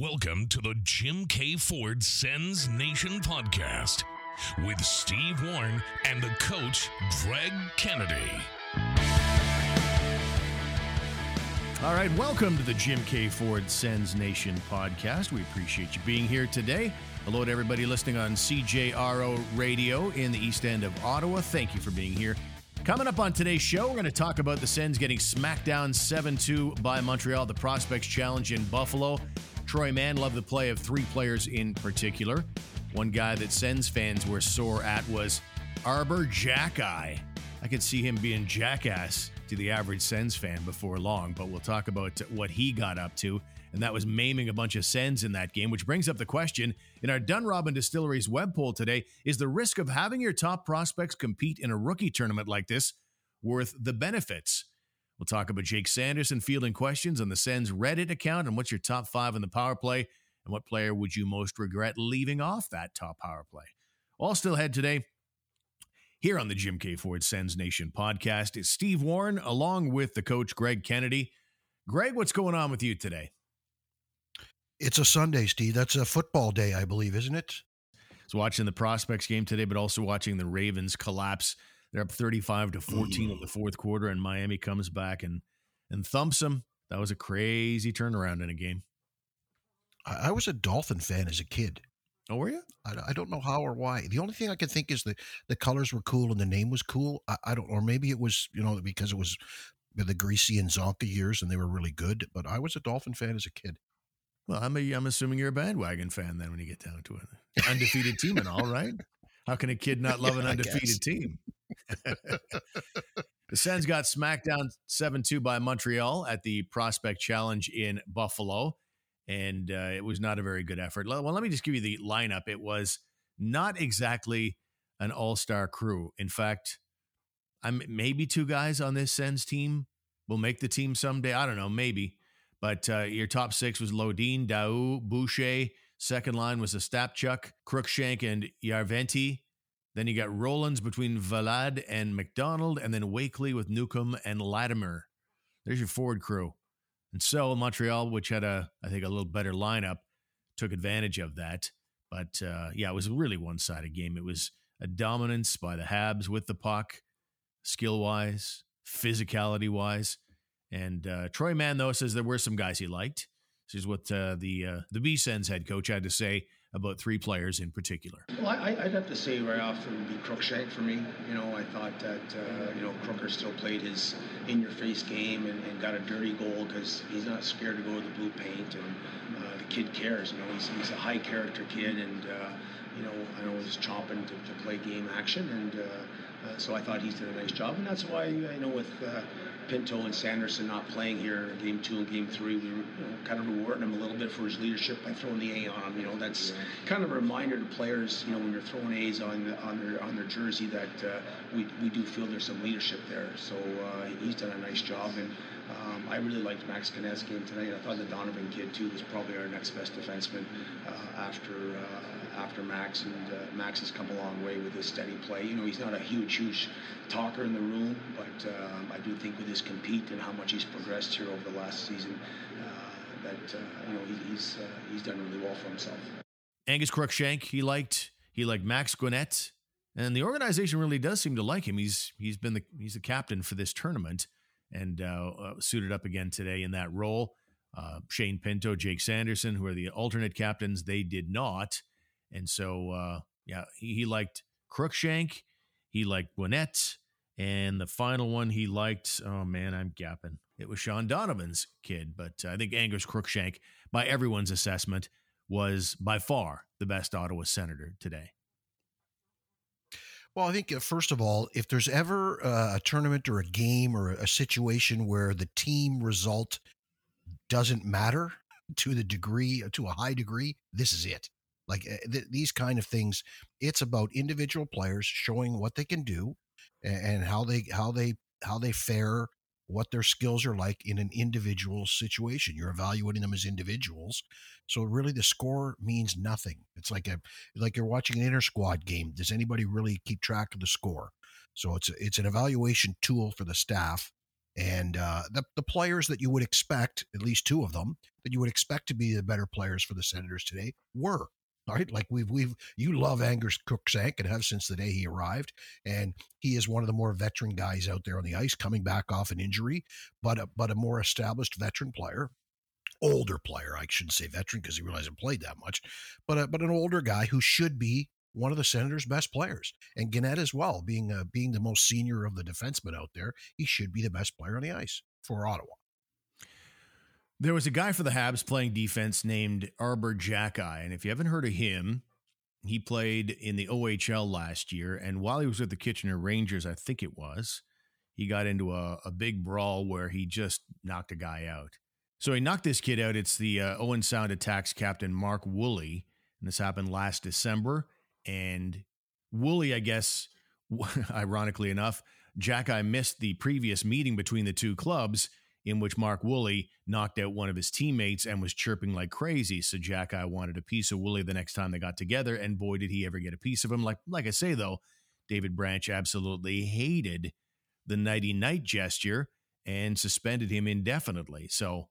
Welcome to the Jim Keay Ford Sens Nation podcast with Steve Warren and the coach, Greg Kennedy. All right, welcome to the Jim Keay Ford Sens Nation podcast. We appreciate you being here today. Hello to everybody listening on CJRO Radio in the east end of Ottawa. Thank you for being here. Coming up on today's show, we're going to talk about the Sens getting smacked down 7 2 by Montreal, the Prospects Challenge in Buffalo. Troy Mann loved the play of three players in particular. One guy that Sens fans were sore at was Arber Xhekaj. I could see him being jackass to the average Sens fan before long, but we'll talk about what he got up to. And that was maiming a bunch of Sens in that game, which brings up the question in our Dunrobin Distilleries web poll today is the risk of having your top prospects compete in a rookie tournament like this worth the benefits? We'll talk about Jake Sanderson fielding questions on the Sens Reddit account and what's your top five in the power play and what player would you most regret leaving off that top power play. All still ahead today here on the Jim Keay Ford Sens Nation podcast is Steve Warren along with the coach Greg Kennedy. Greg, what's going on with you today? It's a Sunday, Steve. That's a football day, I believe, isn't it? So watching the prospects game today, but also watching the Ravens collapse. They're up 35 to 14 in the mm. fourth quarter, and Miami comes back and and thumps them. That was a crazy turnaround in a game. I, I was a Dolphin fan as a kid. Oh, were you? I, I, don't know how or why. The only thing I can think is the the colors were cool and the name was cool. I, I don't, or maybe it was you know because it was the Griese and Csonka years and they were really good. But I was a Dolphin fan as a kid. Well, I'm a, I'm assuming you're a bandwagon fan then when you get down to it. Undefeated team and all, right? How can a kid not love an undefeated team? The Sens got smacked down 7 2 by Montreal at the Prospect Challenge in Buffalo and uh, it was not a very good effort. Well, let me just give you the lineup. It was not exactly an all star crew. In fact, I'm maybe two guys on this Sens team will make the team someday. I don't know, maybe. But uh, your top six was Lodin, Daou, Boucher. Second line was Ostapchuk, Crookshank, and Järventie. Then you got Rollins between Valad and McDonald, and then Wakely with Newcomb and Latimer. There's your forward crew. And so Montreal, which had a, I think, a little better lineup, took advantage of that. But uh, yeah, it was a really one sided game. It was a dominance by the Habs with the puck, skill wise, physicality wise. And uh, Troy Mann, though, says there were some guys he liked. This is what uh, the uh, the B Sens head coach had to say about three players in particular. Well, I, would have to say right off it would be Crookshank for me. You know, I thought that uh, you know Crooker still played his in-your-face game and, and got a dirty goal because he's not scared to go to the blue paint and uh, the kid cares. You know, he's, he's a high-character kid and uh, you know I know he's chomping to, to play game action and so I thought he did a nice job and that's why you know with uh, Pinto and Sanderson not playing here game two and game three, we were you know, kind of rewarding him a little bit for his leadership by throwing the A on him. You know, that's kind of a reminder to players, you know, when you're throwing A's on on their on their jersey that uh, we, we do feel there's some leadership there. So uh, he's done a nice job and um, I really liked Max Guenette's game tonight. I thought the Donovan kid too was probably our next best defenseman uh, after uh, after Max, and uh, Max has come a long way with his steady play. You know, he's not a huge, huge talker in the room, but um, I do think with his compete and how much he's progressed here over the last season, uh, that uh, you know he, he's uh, he's done really well for himself. Angus Crookshank, he liked he liked Max Guenette, and the organization really does seem to like him. He's he's been the he's the captain for this tournament and uh, uh, suited up again today in that role. Uh, Shane Pinto, Jake Sanderson, who are the alternate captains, they did not. And so, uh, yeah, he, he liked Crookshank, he liked Guenette, and the final one he liked, oh man, I'm gapping. It was Shean Donovan's kid, but I think Angus Crookshank, by everyone's assessment, was by far the best Ottawa Senator today. Well, I think uh, first of all, if there's ever uh, a tournament or a game or a situation where the team result doesn't matter to the degree, to a high degree, this is it. Like eh, th- these kind of things, it's about individual players showing what they can do and, and how they how they how they fare what their skills are like in an individual situation. You're evaluating them as individuals. So really the score means nothing. It's like a like you're watching an inter squad game. Does anybody really keep track of the score? So it's it's an evaluation tool for the staff And uh, the, the players that you would expect, at least two of them, that you would expect to be the better players for the Senators today were. Right, like we've we've you love Angus Crookshank and have since the day he arrived, and he is one of the more veteran guys out there on the ice, coming back off an injury, but a, but a more established veteran player, older player. I shouldn't say veteran because he really hasn't played that much, but a, but an older guy who should be one of the Senators' best players, and Guenette as well, being being the most senior of the defensemen out there, he should be the best player on the ice for Ottawa. There was a guy for the Habs playing defense named Arber Xhekaj, and if you haven't heard of him, he played in the OHL last year, and while he was with the Kitchener Rangers, I think it was, he got into a, a big brawl where he just knocked a guy out. So he knocked this kid out. It's the uh, Owen Sound Attacks captain Mark Woolley, and this happened last December. And Woolley, I guess, ironically enough, Xhekaj missed the previous meeting between the two clubs in which Mark Woolley knocked out one of his teammates and was chirping like crazy. So Xhekaj wanted a piece of Woolley the next time they got together, and boy, did he ever get a piece of him. Like like I say though, David Branch absolutely hated the nighty night gesture and suspended him indefinitely. So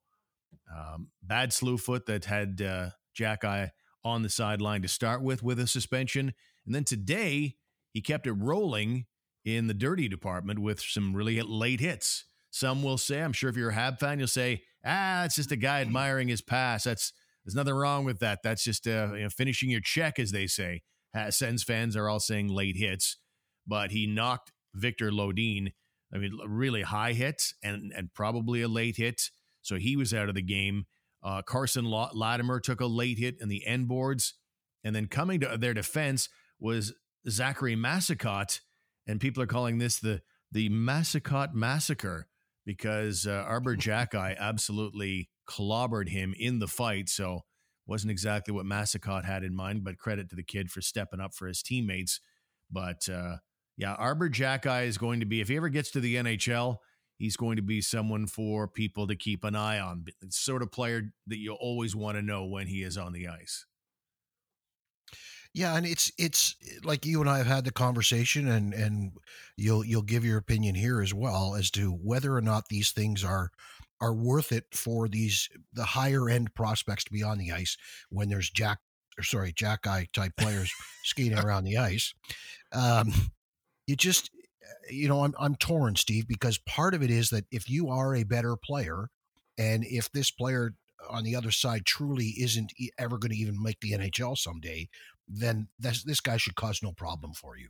um, bad slew foot that had uh, Xhekaj on the sideline to start with with a suspension. And then today, he kept it rolling in the dirty department with some really late hits. Some will say, I'm sure if you're a Hab fan, you'll say, ah, it's just a guy admiring his pass. That's there's nothing wrong with that. That's just uh, you know, finishing your check, as they say. Sens fans are all saying late hits, but he knocked Viktor Lodin. I mean, really high hits and and probably a late hit. So he was out of the game. Uh, Carson Latimer took a late hit in the end boards. And then coming to their defense was Zachary Massicotte. And people are calling this the, the Massicotte Massacre because uh, Arber Xhekaj absolutely clobbered him in the fight. So wasn't exactly what Massicotte had in mind, but credit to the kid for stepping up for his teammates. But uh, yeah, Arber Xhekaj is going to be, if he ever gets to the NHL, he's going to be someone for people to keep an eye on. Sort of player that you always want to know when he is on the ice. Yeah, and it's it's like you and I have had the conversation, and and you'll you'll give your opinion here as well as to whether or not these things are are worth it for these the higher end prospects to be on the ice when there's Jack or sorry Xhekaj type players skating around the ice. Um, you just you know, I'm I'm torn, Steve, because part of it is that if you are a better player, and if this player on the other side truly isn't ever going to even make the NHL someday, then this this guy should cause no problem for you.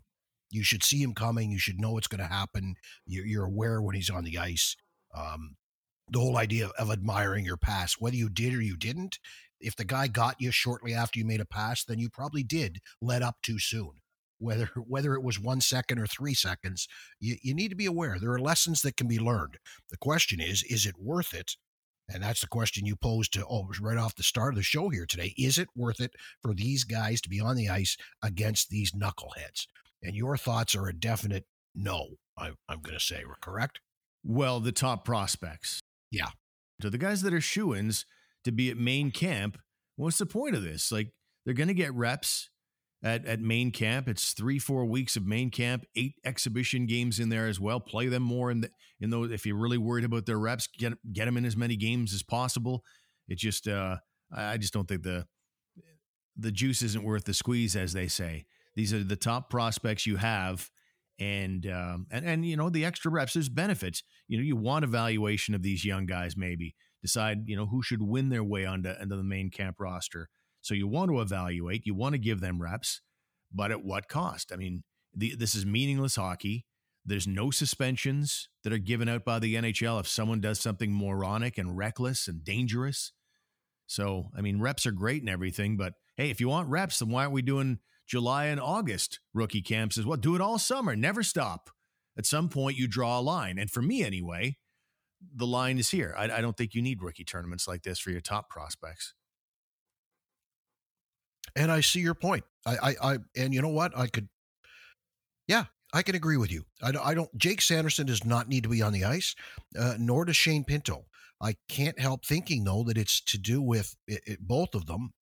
You should see him coming. You should know what's going to happen. You're, aware when he's on the ice. Um, the whole idea of admiring your pass, whether you did or you didn't, if the guy got you shortly after you made a pass, then you probably did let up too soon whether whether it was one second or three seconds you, you need to be aware there are lessons that can be learned the question is is it worth it and that's the question you posed to oh right off the start of the show here today. Is it worth it for these guys to be on the ice against these knuckleheads? And your thoughts are a definite no I, i'm going to say correct? Well the top prospects. Yeah. To the guys that are shoo-ins to be at main camp what's the point of this? Like they're going to get reps at, at main camp. It's three, four weeks of main camp, eight exhibition games in there as well. Play them more in, the, in those. If you're really worried about their reps, get get them in as many games as possible. It just, uh, I just don't think the the juice isn't worth the squeeze, as they say. These are the top prospects you have, and um, and and you know the extra reps. There's benefits. You know, you want evaluation of these young guys. Maybe decide you know who should win their way onto into the main camp roster. So you want to evaluate, you want to give them reps, but at what cost? I mean, the, this is meaningless hockey. There's no suspensions that are given out by the NHL if someone does something moronic and reckless and dangerous. So, I mean, reps are great and everything, but hey, if you want reps, then why aren't we doing July and August rookie camps as well? Do it all summer, never stop. At some point, you draw a line. And for me, anyway, the line is here. I, I don't think you need rookie tournaments like this for your top prospects. And I see your point. I, I, I, and you know what? I could, yeah, I can agree with you. I, I don't, Jake Sanderson does not need to be on the ice, uh, nor does Shane Pinto. I can't help thinking, though, that it's to do with it, it, both of them.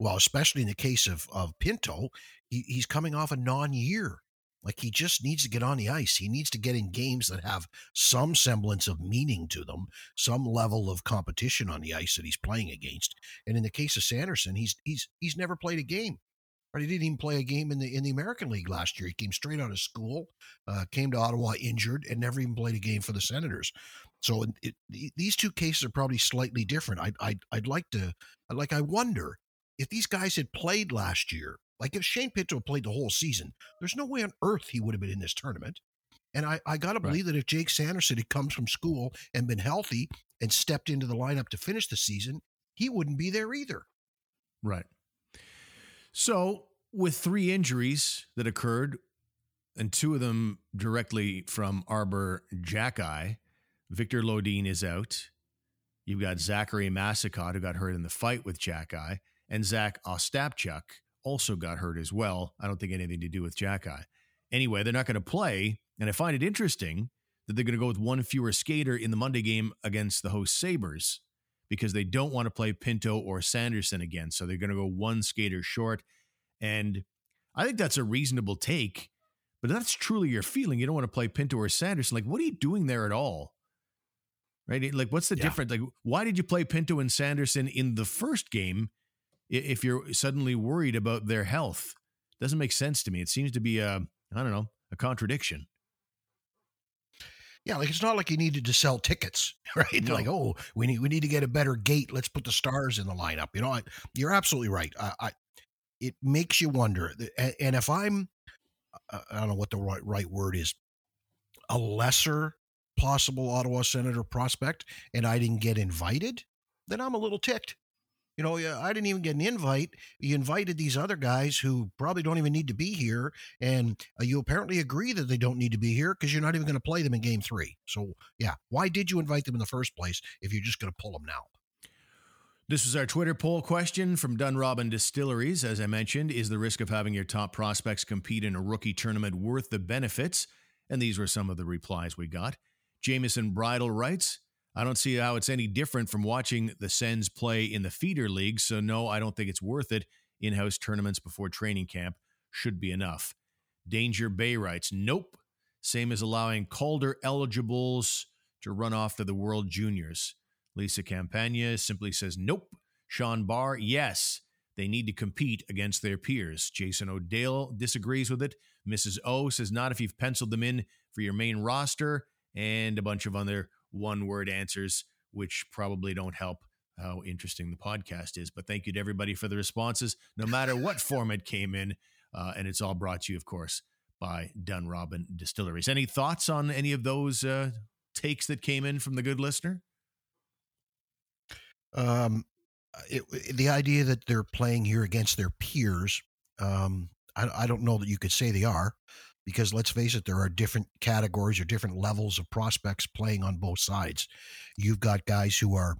Well, especially in the case of, of Pinto, he, he's coming off a non year Like he just needs to get on the ice. He needs to get in games that have some semblance of meaning to them, some level of competition on the ice that he's playing against. And in the case of Sanderson, he's he's he's never played a game. Right? He didn't even play a game in the in the American League last year. He came straight out of school, uh, came to Ottawa injured, and never even played a game for the Senators. So it, these two cases are probably slightly different. I'd, I'd I'd like to like I wonder if these guys had played last year like if Shane Pinto played the whole season, there's no way on earth he would have been in this tournament. And I, I got to believe right. that if Jake Sanderson had come from school and been healthy and stepped into the lineup to finish the season, he wouldn't be there either. Right. So, with three injuries that occurred, and two of them directly from Arber Xhekaj, Viktor Lodin is out. You've got Zachary Massicotte, who got hurt in the fight with Xhekaj, and Zach Ostapchuk, also got hurt as well. I don't think anything to do with Xhekaj. Anyway, they're not going to play. And I find it interesting that they're going to go with one fewer skater in the Monday game against the host Sabres because they don't want to play Pinto or Sanderson again. So they're going to go one skater short. And I think that's a reasonable take, but that's truly your feeling. You don't want to play Pinto or Sanderson. Like, what are you doing there at all? Right? Like, what's the yeah. difference? Like, why did you play Pinto and Sanderson in the first game if you're suddenly worried about their health. Doesn't make sense to me. It seems to be a, I don't know, a contradiction. Yeah, like it's not like you needed to sell tickets, right? No. Like, oh, we need we need to get a better gate. Let's put the stars in the lineup. You know, I, you're absolutely right. I, I, it makes you wonder. And if I'm, I don't know what the right right word is, a lesser possible Ottawa Senator prospect, and I didn't get invited, then I'm a little ticked. You know, I didn't even get an invite. You invited these other guys who probably don't even need to be here, and uh, you apparently agree that they don't need to be here because you're not even going to play them in Game Three. So, yeah, why did you invite them in the first place if you're just going to pull them now? This is our Twitter poll question from Dunrobin Distilleries. As I mentioned, is the risk of having your top prospects compete in a rookie tournament worth the benefits? And these were some of the replies we got. Jameson Bridle writes, I don't see how it's any different from watching the Sens play in the feeder league. So, no, I don't think it's worth it. In house tournaments before training camp should be enough. Danger Bay writes, nope. Same as allowing Calder eligibles to run off to the World Juniors. Lisa Campagna simply says, nope. Sean Barr, yes. They need to compete against their peers. Jason O'Dale disagrees with it. Mrs. O says, not if you've penciled them in for your main roster, and a bunch of other one word answers, which probably don't help how interesting the podcast is. But thank you to everybody for the responses, no matter what form it came in. Uh, and it's all brought to you, of course, by Dunrobin Distilleries. Any thoughts on any of those uh, takes that came in from the good listener? Um, it, the idea that they're playing here against their peers, um, I, I, don't know that you could say they are because let's face it, there are different categories or different levels of prospects playing on both sides. You've got guys who are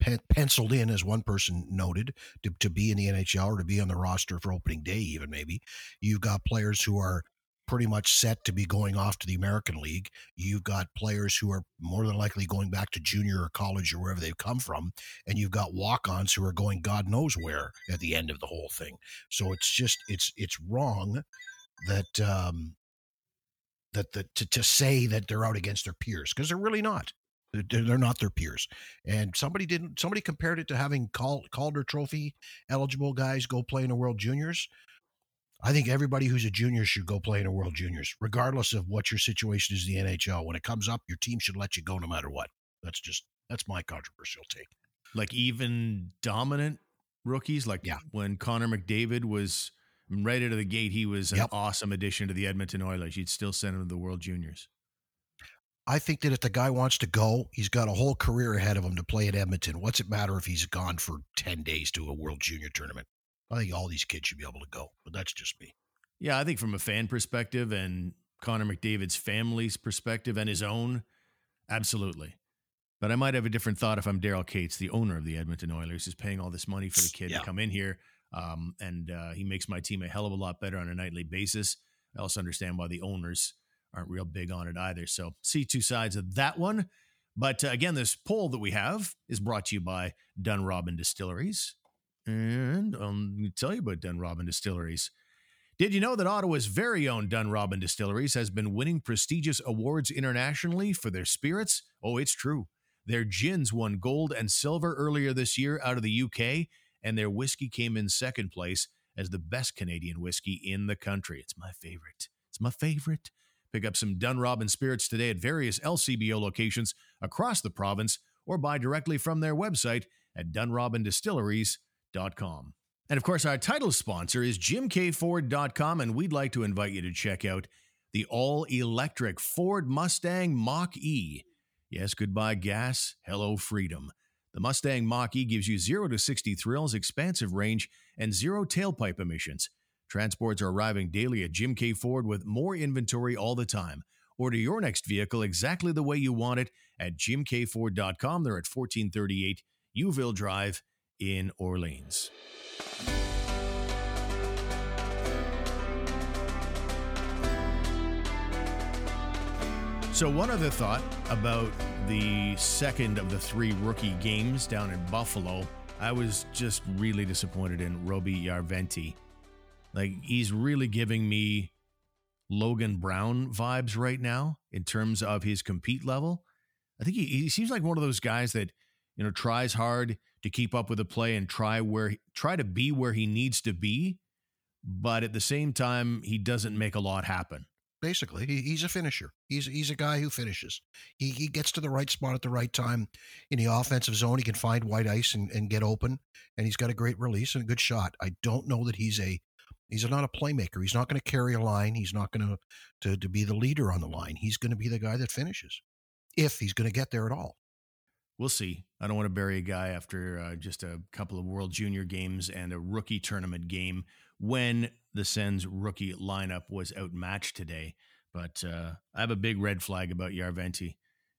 pen- penciled in, as one person noted, to, to be in the NHL or to be on the roster for opening day, even maybe. You've got players who are pretty much set to be going off to the American League. You've got players who are more than likely going back to junior or college or wherever they've come from. And you've got walk ons who are going God knows where at the end of the whole thing. So it's just, it's, it's wrong that um, that the, to, to say that they're out against their peers because they're really not. They're, they're not their peers. And somebody didn't. Somebody compared it to having Calder Trophy eligible guys go play in the World Juniors. I think everybody who's a junior should go play in a World Juniors, regardless of what your situation is in the NHL. When it comes up, your team should let you go no matter what. That's just that's my controversial take. Like even dominant rookies, like yeah. when Connor McDavid was right out of the gate, he was an yep. awesome addition to the Edmonton Oilers. You'd still send him to the World Juniors. I think that if the guy wants to go, he's got a whole career ahead of him to play at Edmonton. What's it matter if he's gone for 10 days to a World Junior tournament? I think all these kids should be able to go, but that's just me. Yeah, I think from a fan perspective and Connor McDavid's family's perspective and his own, absolutely. But I might have a different thought if I'm Daryl Katz, the owner of the Edmonton Oilers, is paying all this money for the kid yeah. to come in here um, and uh, he makes my team a hell of a lot better on a nightly basis. I also understand why the owners aren't real big on it either. So see two sides of that one. But uh, again, this poll that we have is brought to you by Dunrobin Distilleries. And me tell you about Dunrobin Distilleries. Did you know that Ottawa's very own Dunrobin Distilleries has been winning prestigious awards internationally for their spirits? Oh, it's true. Their gins won gold and silver earlier this year out of the UK, and their whiskey came in second place as the best Canadian whiskey in the country. It's my favorite. It's my favorite. Pick up some Dunrobin spirits today at various LCBO locations across the province or buy directly from their website at dunrobindistilleries.com. And of course, our title sponsor is jimkeayford.com, and we'd like to invite you to check out the all electric Ford Mustang Mach E. Yes, goodbye gas, hello freedom. The Mustang Mach E gives you 0 to 60 thrills, expansive range, and zero tailpipe emissions. Transports are arriving daily at Jim Keay Ford with more inventory all the time. Order your next vehicle exactly the way you want it at jimkeayford.com. They're at 1438 Youville Drive in Orleans. So, one other thought about the second of the three rookie games down in Buffalo, I was just really disappointed in Roby Järventie. Like, he's really giving me Logan Brown vibes right now in terms of his compete level. I think he, he seems like one of those guys that, you know, tries hard to keep up with the play and try where try to be where he needs to be, but at the same time, he doesn't make a lot happen. Basically, he, he's a finisher. He's he's a guy who finishes. He he gets to the right spot at the right time in the offensive zone. He can find white ice and, and get open, and he's got a great release and a good shot. I don't know that he's a he's not a playmaker. He's not going to carry a line. He's not going to to be the leader on the line. He's going to be the guy that finishes, if he's going to get there at all we'll see. I don't want to bury a guy after uh, just a couple of World Junior games and a rookie tournament game when the Sens rookie lineup was outmatched today. But uh, I have a big red flag about Järventie.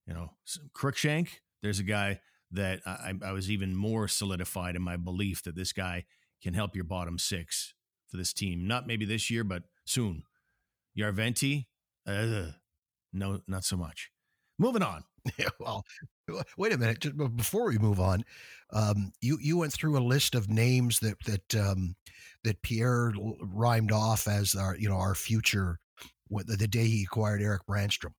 You know, Crookshank, there's a guy that I, I was even more solidified in my belief that this guy can help your bottom six for this team. Not maybe this year, but soon. Järventie, uh, no, not so much. Moving on. Yeah, well, wait a minute. Just before we move on, um, you you went through a list of names that that um, that Pierre rhymed off as our you know our future. The, the day he acquired Eric Brannstrom,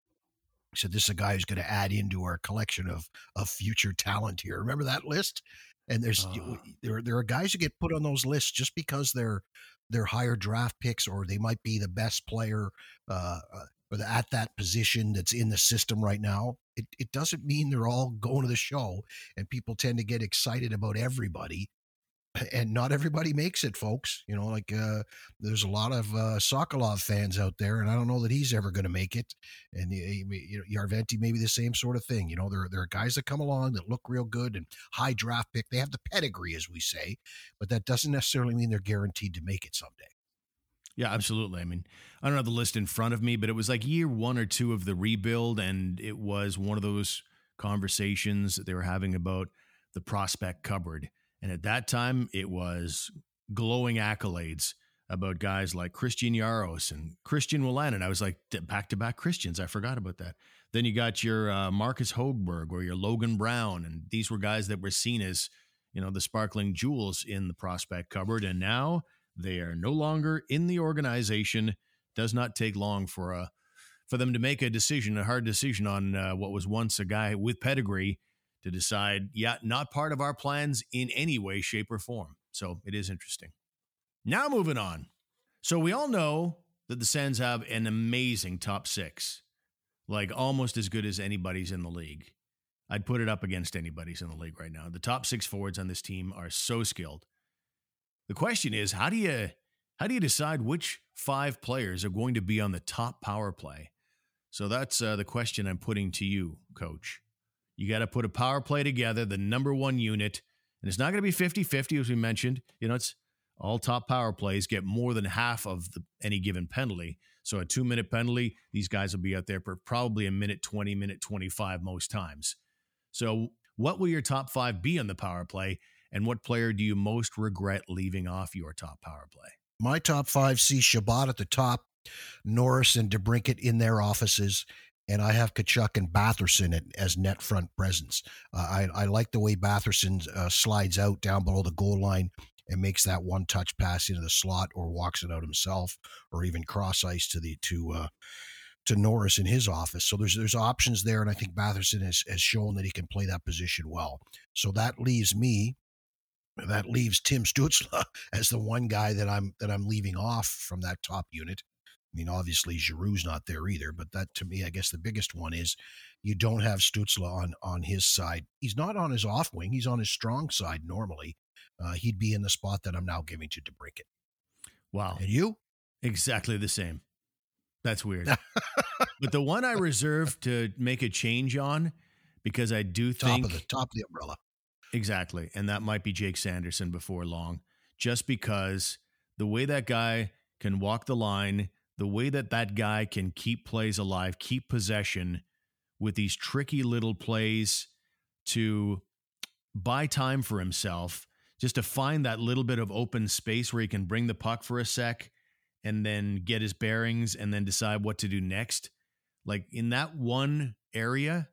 he said, "This is a guy who's going to add into our collection of of future talent here." Remember that list? And there's uh. there there are guys who get put on those lists just because they're they're higher draft picks or they might be the best player uh, uh or at that position that's in the system right now, it, it doesn't mean they're all going to the show. And people tend to get excited about everybody. And not everybody makes it, folks. You know, like uh, there's a lot of uh, Sokolov fans out there, and I don't know that he's ever going to make it. And you know, Järventie may be the same sort of thing. You know, there there are guys that come along that look real good and high draft pick. They have the pedigree, as we say, but that doesn't necessarily mean they're guaranteed to make it someday. Yeah, absolutely. I mean, I don't have the list in front of me, but it was like year one or two of the rebuild, and it was one of those conversations that they were having about the prospect cupboard. And at that time, it was glowing accolades about guys like Christian Jaros and Christian Wolanin. I was like, back to back Christians. I forgot about that. Then you got your uh, Marcus Hogberg or your Logan Brown. And these were guys that were seen as, you know, the sparkling jewels in the prospect cupboard. And now they are no longer in the organization. Does not take long for a for them to make a decision, a hard decision on uh, what was once a guy with pedigree to decide, yeah, not part of our plans in any way, shape, or form. So it is interesting. Now moving on. So we all know that the Sens have an amazing top six, like almost as good as anybody's in the league. I'd put it up against anybody's in the league right now. The top six forwards on this team are so skilled. The question is, how do you how do you decide which five players are going to be on the top power play? So that's uh, the question I'm putting to you, coach. You got to put a power play together, the number one unit, and it's not going to be 50 50, as we mentioned. You know, it's all top power plays get more than half of the, any given penalty. So a two minute penalty, these guys will be out there for probably a minute 20, minute 25 most times. So, what will your top five be on the power play? And what player do you most regret leaving off your top power play? My top five see Chabot at the top, Norris and DeBrincat in their offices, and I have Tkachuk and Batherson as net front presence. Uh, I, I, like the way Batherson uh, slides out down below the goal line and makes that one touch pass into the slot or walks it out himself or even cross ice to the to uh, to Norris in his office. So there's there's options there, and I think Batherson has, has shown that he can play that position well. So that leaves me, that leaves Tim Stützle as the one guy that I'm that I'm leaving off from that top unit. I mean, obviously Giroux's not there either, but that to me, I guess the biggest one is you don't have Stützle on on his side. He's not on his off wing; he's on his strong side normally. Uh, he'd be in the spot that I'm now giving to DeBrincat. Wow, and you exactly the same. That's weird. but the one I reserve to make a change on because I do think top of the top of the umbrella. Exactly. And that might be Jake Sanderson before long. Just because the way that guy can walk the line, the way that that guy can keep plays alive, keep possession with these tricky little plays to buy time for himself, just to find that little bit of open space where he can bring the puck for a sec and then get his bearings and then decide what to do next. Like in that one area,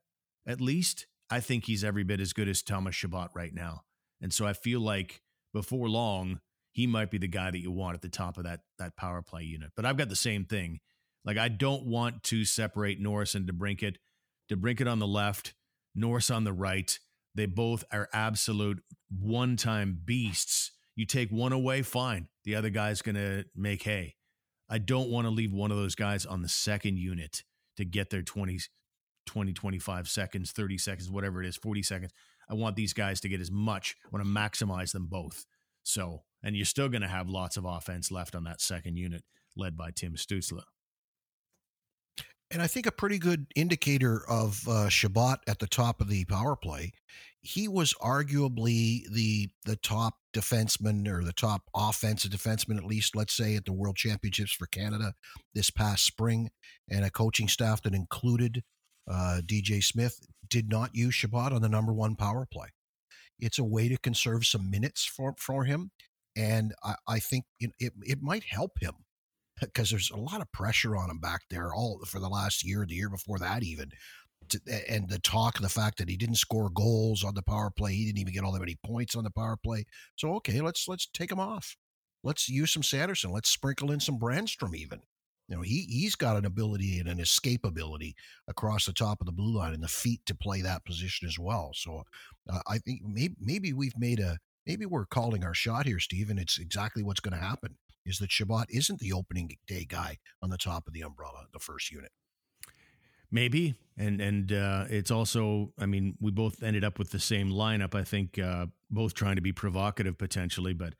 at least, I think he's every bit as good as Thomas Chabot right now. And so I feel like before long, he might be the guy that you want at the top of that that power play unit. But I've got the same thing. Like I don't want to separate Norris and DeBrincat. DeBrincat on the left, Norris on the right. They both are absolute one-time beasts. You take one away, fine. The other guy's going to make hay. I don't want to leave one of those guys on the second unit to get their 20, 20, 25 seconds, 30 seconds, whatever it is, 40 seconds. I want these guys to get as much. I want to maximize them both. So, and you're still going to have lots of offense left on that second unit led by Tim Stützle. And I think a pretty good indicator of uh, Chabot at the top of the power play he was arguably the the top defenseman or the top offensive defenseman, at least, let's say, at the World Championships for Canada this past spring, and a coaching staff that included uh, DJ Smith did not use Chabot on the number one power play. It's a way to conserve some minutes for for him, and I, I think it, it it might help him because there's a lot of pressure on him back there all for the last year, the year before that even to, and the talk the fact that he didn't score goals on the power play, he didn't even get all that many points on the power play. So okay, let's let's take him off. Let's use some Sanderson. Let's sprinkle in some Brannstrom even. You know, he he's got an ability and an escape ability across the top of the blue line and the feet to play that position as well. So uh, I think maybe maybe we've made a maybe we're calling our shot here, Steve, and it's exactly what's going to happen. Is that Chabot isn't the opening day guy on the top of the umbrella, the first unit. Maybe, and and uh, it's also, I mean, we both ended up with the same lineup. I think uh, both trying to be provocative potentially, but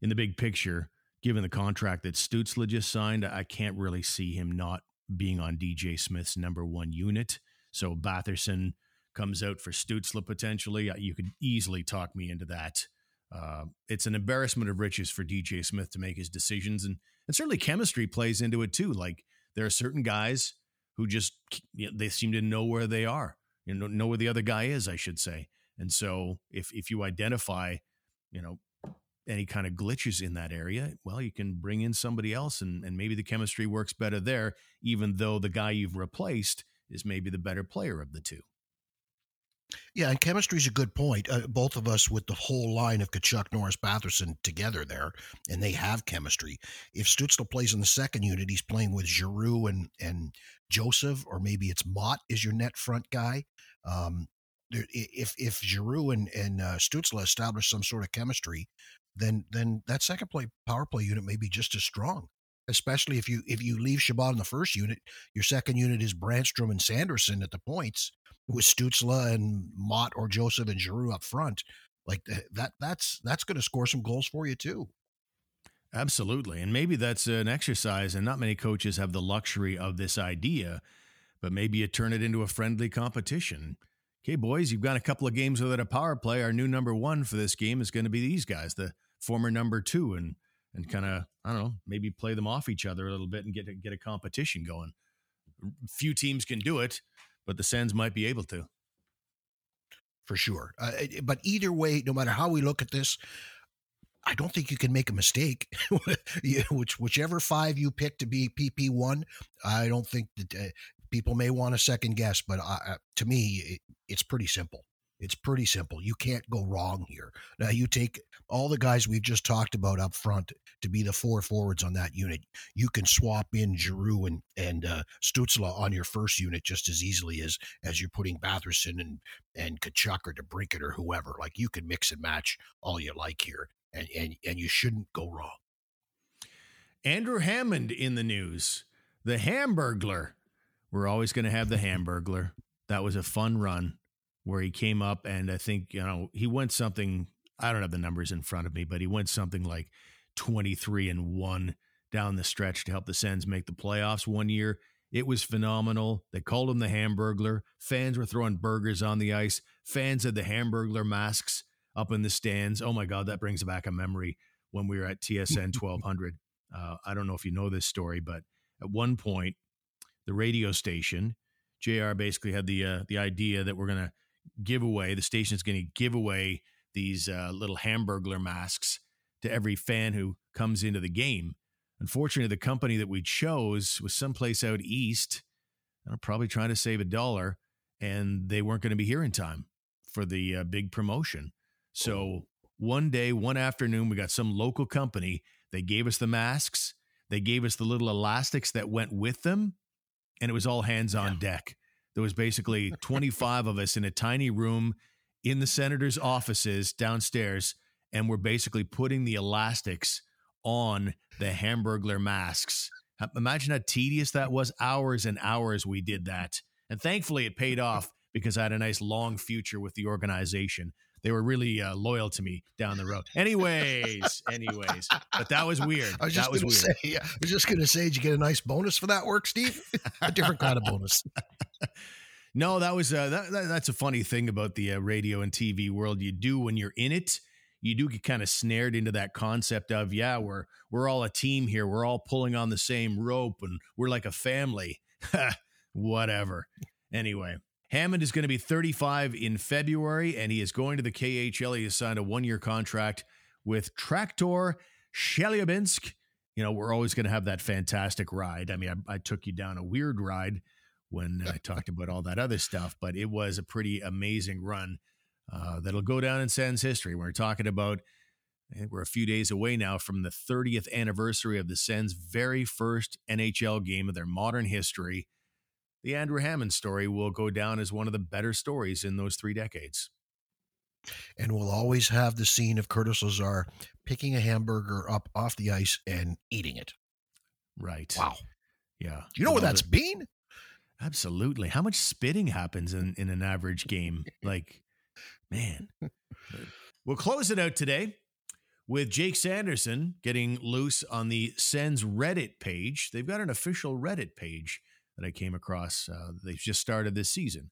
in the big picture, given the contract that Stützle just signed, I can't really see him not being on DJ Smith's number one unit. So Batherson comes out for Stützle potentially. You could easily talk me into that. Uh, it's an embarrassment of riches for DJ Smith to make his decisions, and and certainly chemistry plays into it too. Like there are certain guys who just you know, they seem to know where they are, you know, know where the other guy is, I should say. And so if if you identify, you know, any kind of glitches in that area, well, you can bring in somebody else and, and maybe the chemistry works better there, even though the guy you've replaced is maybe the better player of the two. Yeah, and chemistry is a good point. Uh, both of us with the whole line of Tkachuk, Norris, Batherson together there, and they have chemistry. If Stützle plays in the second unit, he's playing with Giroux and and Joseph, or maybe it's Motte is your net front guy. Um, if if Giroux and and uh, establish some sort of chemistry, then then that second play power play unit may be just as strong. Especially if you if you leave Chabot in the first unit, your second unit is Brannstrom and Sanderson at the points with Stützle and Motte or Joseph and Giroux up front. Like eh, that that's that's going to score some goals for you too. Absolutely. And maybe that's an exercise, and not many coaches have the luxury of this idea, but maybe you turn it into a friendly competition. Okay, boys, you've got a couple of games without a power play. Our new number one for this game is going to be these guys, the former number two, and and kind of I don't know, maybe play them off each other a little bit and get a, get a competition going. Few teams can do it, but the Sens might be able to. For sure, uh, but either way, no matter how we look at this, I don't think you can make a mistake. Which whichever five you pick to be PP one, I don't think that uh, people may want to second guess. But uh, to me, it, it's pretty simple. It's pretty simple. You can't go wrong here. Now you take all the guys we've just talked about up front to be the four forwards on that unit. You can swap in Giroux and and uh, Stützle on your first unit just as easily as as you're putting Batherson and and Tkachuk or DeBrincat or whoever. Like you can mix and match all you like here, and and and you shouldn't go wrong. Andrew Hammond in the news. The Hamburglar. We're always going to have the Hamburglar. That was a fun run where he came up and I think, you know, he went something, I don't have the numbers in front of me, but he went something like 23 and 1 down the stretch to help the Sens make the playoffs one year. It was phenomenal. They called him the Hamburglar. Fans were throwing burgers on the ice. Fans had the Hamburglar masks up in the stands. Oh my God, that brings back a memory when we were at TSN 1200. Uh, I don't know if you know this story, but at one point, the radio station, JR basically had the uh, the idea that we're going to give away, the station is going to give away these uh, little Hamburglar masks to every fan who comes into the game. Unfortunately, the company that we chose was someplace out east, uh, probably trying to save a dollar, and they weren't going to be here in time for the uh, big promotion. So one day, one afternoon, we got some local company. They gave us the masks. They gave us the little elastics that went with them, and it was all hands on yeah. deck. There was basically 25 of us in a tiny room in the senator's offices downstairs, and we're basically putting the elastics on the Hamburglar masks. Imagine how tedious that was. Hours and hours we did that. And thankfully, it paid off because I had a nice long future with the organization they were really uh, loyal to me down the road. Anyways, anyways, but that was weird. I was just that was weird. Say, I was just going to say, did you get a nice bonus for that work, Steve? a different kind of bonus. no, that was uh, that, that, that's a funny thing about the uh, radio and TV world. You do when you're in it. You do get kind of snared into that concept of yeah, we're we're all a team here. We're all pulling on the same rope, and we're like a family. Whatever. Anyway, Hammond is going to be 35 in February, and he is going to the KHL. He has signed a one year contract with Traktor Chelyabinsk. You know, we're always going to have that fantastic ride. I mean, I, I took you down a weird ride when I talked about all that other stuff, but it was a pretty amazing run uh, that'll go down in Sens history. We're talking about, we're a few days away now from the 30th anniversary of the Sens' very first NHL game of their modern history the Andrew Hammond story will go down as one of the better stories in those three decades. And we'll always have the scene of Curtis Lazar picking a hamburger up off the ice and eating it. Right. Wow. Yeah. Do you know what that's it. been? Absolutely. How much spitting happens in, in an average game? Like, man. we'll close it out today with Jake Sanderson getting loose on the Sens Reddit page. They've got an official Reddit page that I came across. Uh, they've just started this season,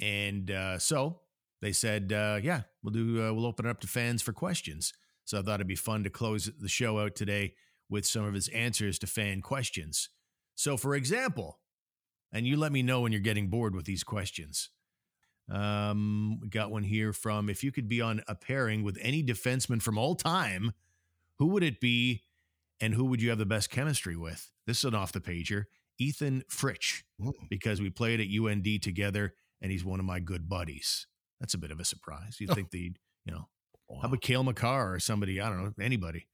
and uh, so they said, uh, "Yeah, we'll do. Uh, we'll open it up to fans for questions." So I thought it'd be fun to close the show out today with some of his answers to fan questions. So, for example, and you let me know when you're getting bored with these questions. Um, we got one here from if you could be on a pairing with any defenseman from all time, who would it be, and who would you have the best chemistry with? This is an off the pager. Ethan Frisch because we played at UND together and he's one of my good buddies. That's a bit of a surprise. You'd oh. think the, you know, wow. how about Cale Makar or somebody, I don't know, anybody.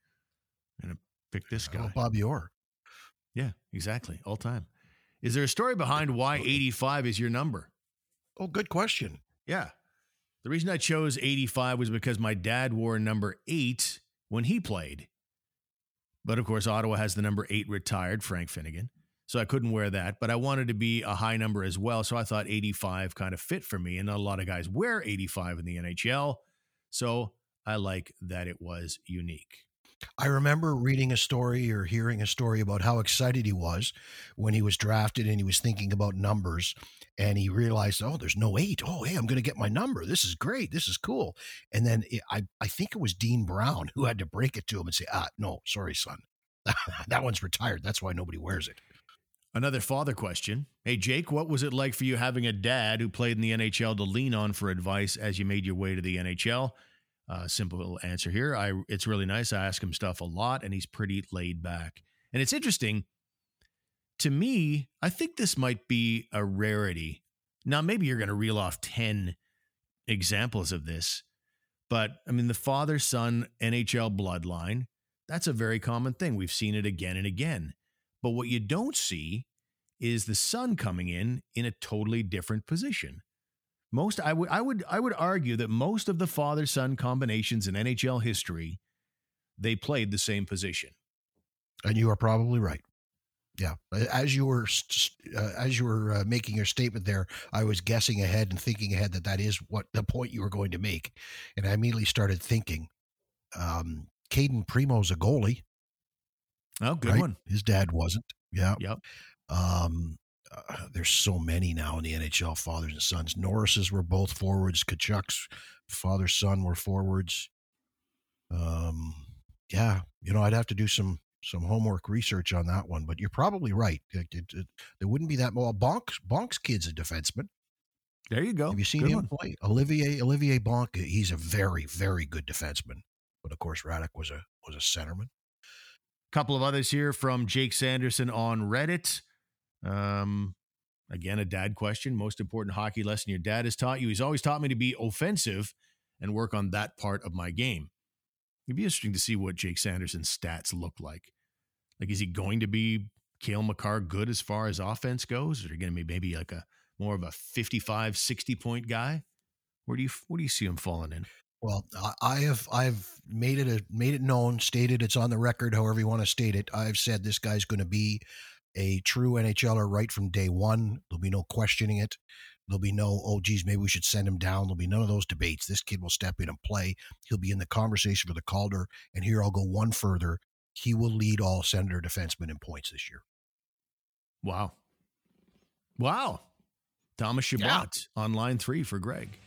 And pick this guy. Oh, Bobby Orr. Yeah, exactly. All time. Is there a story behind why 85 is your number? Oh, good question. Yeah. The reason I chose 85 was because my dad wore number eight when he played. But of course, Ottawa has the number eight retired, Frank Finnigan so I couldn't wear that. But I wanted to be a high number as well, so I thought 85 kind of fit for me. And not a lot of guys wear 85 in the NHL, so I like that it was unique. I remember reading a story or hearing a story about how excited he was when he was drafted and he was thinking about numbers and he realized, oh, there's no eight. Oh, hey, I'm going to get my number. This is great. This is cool. And then it, I, I think it was Dean Brown who had to break it to him and say, ah, no, sorry, son. that one's retired. That's why nobody wears it. Another father question. Hey, Jake, what was it like for you having a dad who played in the NHL to lean on for advice as you made your way to the NHL? Uh, simple answer here. I it's really nice. I ask him stuff a lot, and he's pretty laid back. And it's interesting to me. I think this might be a rarity. Now, maybe you're going to reel off ten examples of this. But I mean, the father son NHL bloodline, that's a very common thing. We've seen it again and again. But what you don't see is the son coming in in a totally different position. Most I would I would I would argue that most of the father son combinations in NHL history they played the same position. And you are probably right. Yeah, as you were uh, as you were uh, making your statement there, I was guessing ahead and thinking ahead that that is what the point you were going to make, and I immediately started thinking, um, Cayden Primeau's a goalie. Oh, good right? one. His dad wasn't. Yeah. Yep. Um, uh, there's so many now in the NHL, fathers and sons. Norris's were both forwards. Tkachuk's father son were forwards. Um, yeah, you know, I'd have to do some some homework research on that one, but you're probably right. It, it, it, there wouldn't be that well. Bonk's Bonk's kid's a defenseman. There you go. Have you seen good him one. play? Oliver Oliver Bonk. He's a very very good defenseman, but of course Radek was a was a centerman. Couple of others here from Jake Sanderson on Reddit. Um, again, a dad question. Most important hockey lesson your dad has taught you. He's always taught me to be offensive and work on that part of my game. It'd be interesting to see what Jake Sanderson's stats look like. Like, is he going to be Cale Makar good as far as offense goes? Or are he going to be maybe like a more of a 55, 60 point guy? Where do you where do you see him falling in? Well, I have I've made it a, made it known, stated it's on the record, however you want to state it. I've said this guy's going to be a true NHLer right from day one. There'll be no questioning it. There'll be no, oh, geez, maybe we should send him down. There'll be none of those debates. This kid will step in and play. He'll be in the conversation for the Calder. And here I'll go one further. He will lead all Senator defensemen in points this year. Wow. Wow. Thomas Chabot yeah. on line three for Greg.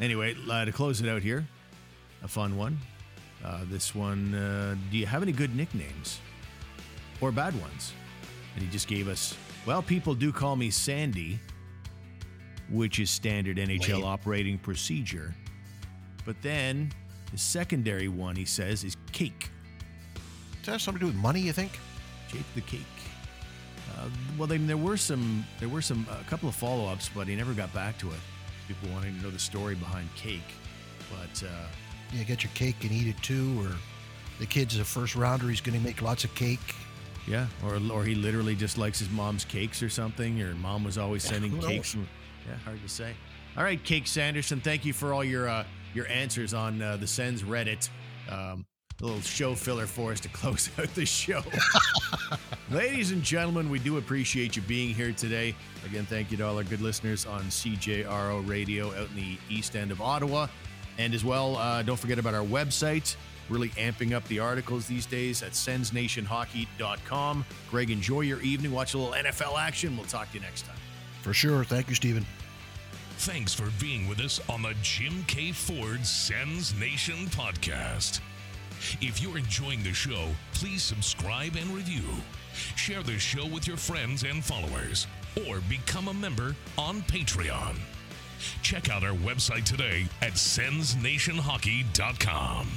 anyway, uh, to close it out here, a fun one. Uh, this one, uh, do you have any good nicknames or bad ones? And he just gave us well, people do call me Sandy, which is standard NHL Lame. operating procedure. But then the secondary one, he says, is cake. Does that have something to do with money, you think? Jake the cake. Uh, well, they, there were some, there were some, a couple of follow-ups, but he never got back to it. People wanting to know the story behind cake, but uh, yeah, get your cake and eat it too, or the kid's a first rounder, he's going to make lots of cake. Yeah, or or he literally just likes his mom's cakes or something, or mom was always sending cakes. yeah, hard to say. All right, Cake Sanderson, thank you for all your uh, your answers on uh, the Sens Reddit. Um, a little show filler for us to close out the show. Ladies and gentlemen, we do appreciate you being here today. Again, thank you to all our good listeners on CJRO Radio out in the east end of Ottawa. And as well, uh, don't forget about our website, really amping up the articles these days at sensnationhockey.com. Greg, enjoy your evening. Watch a little NFL action. We'll talk to you next time. For sure. Thank you, Stephen. Thanks for being with us on the Jim Keay Ford Sens Nation podcast. If you're enjoying the show, please subscribe and review. Share the show with your friends and followers, or become a member on Patreon. Check out our website today at sensnationhockey.com.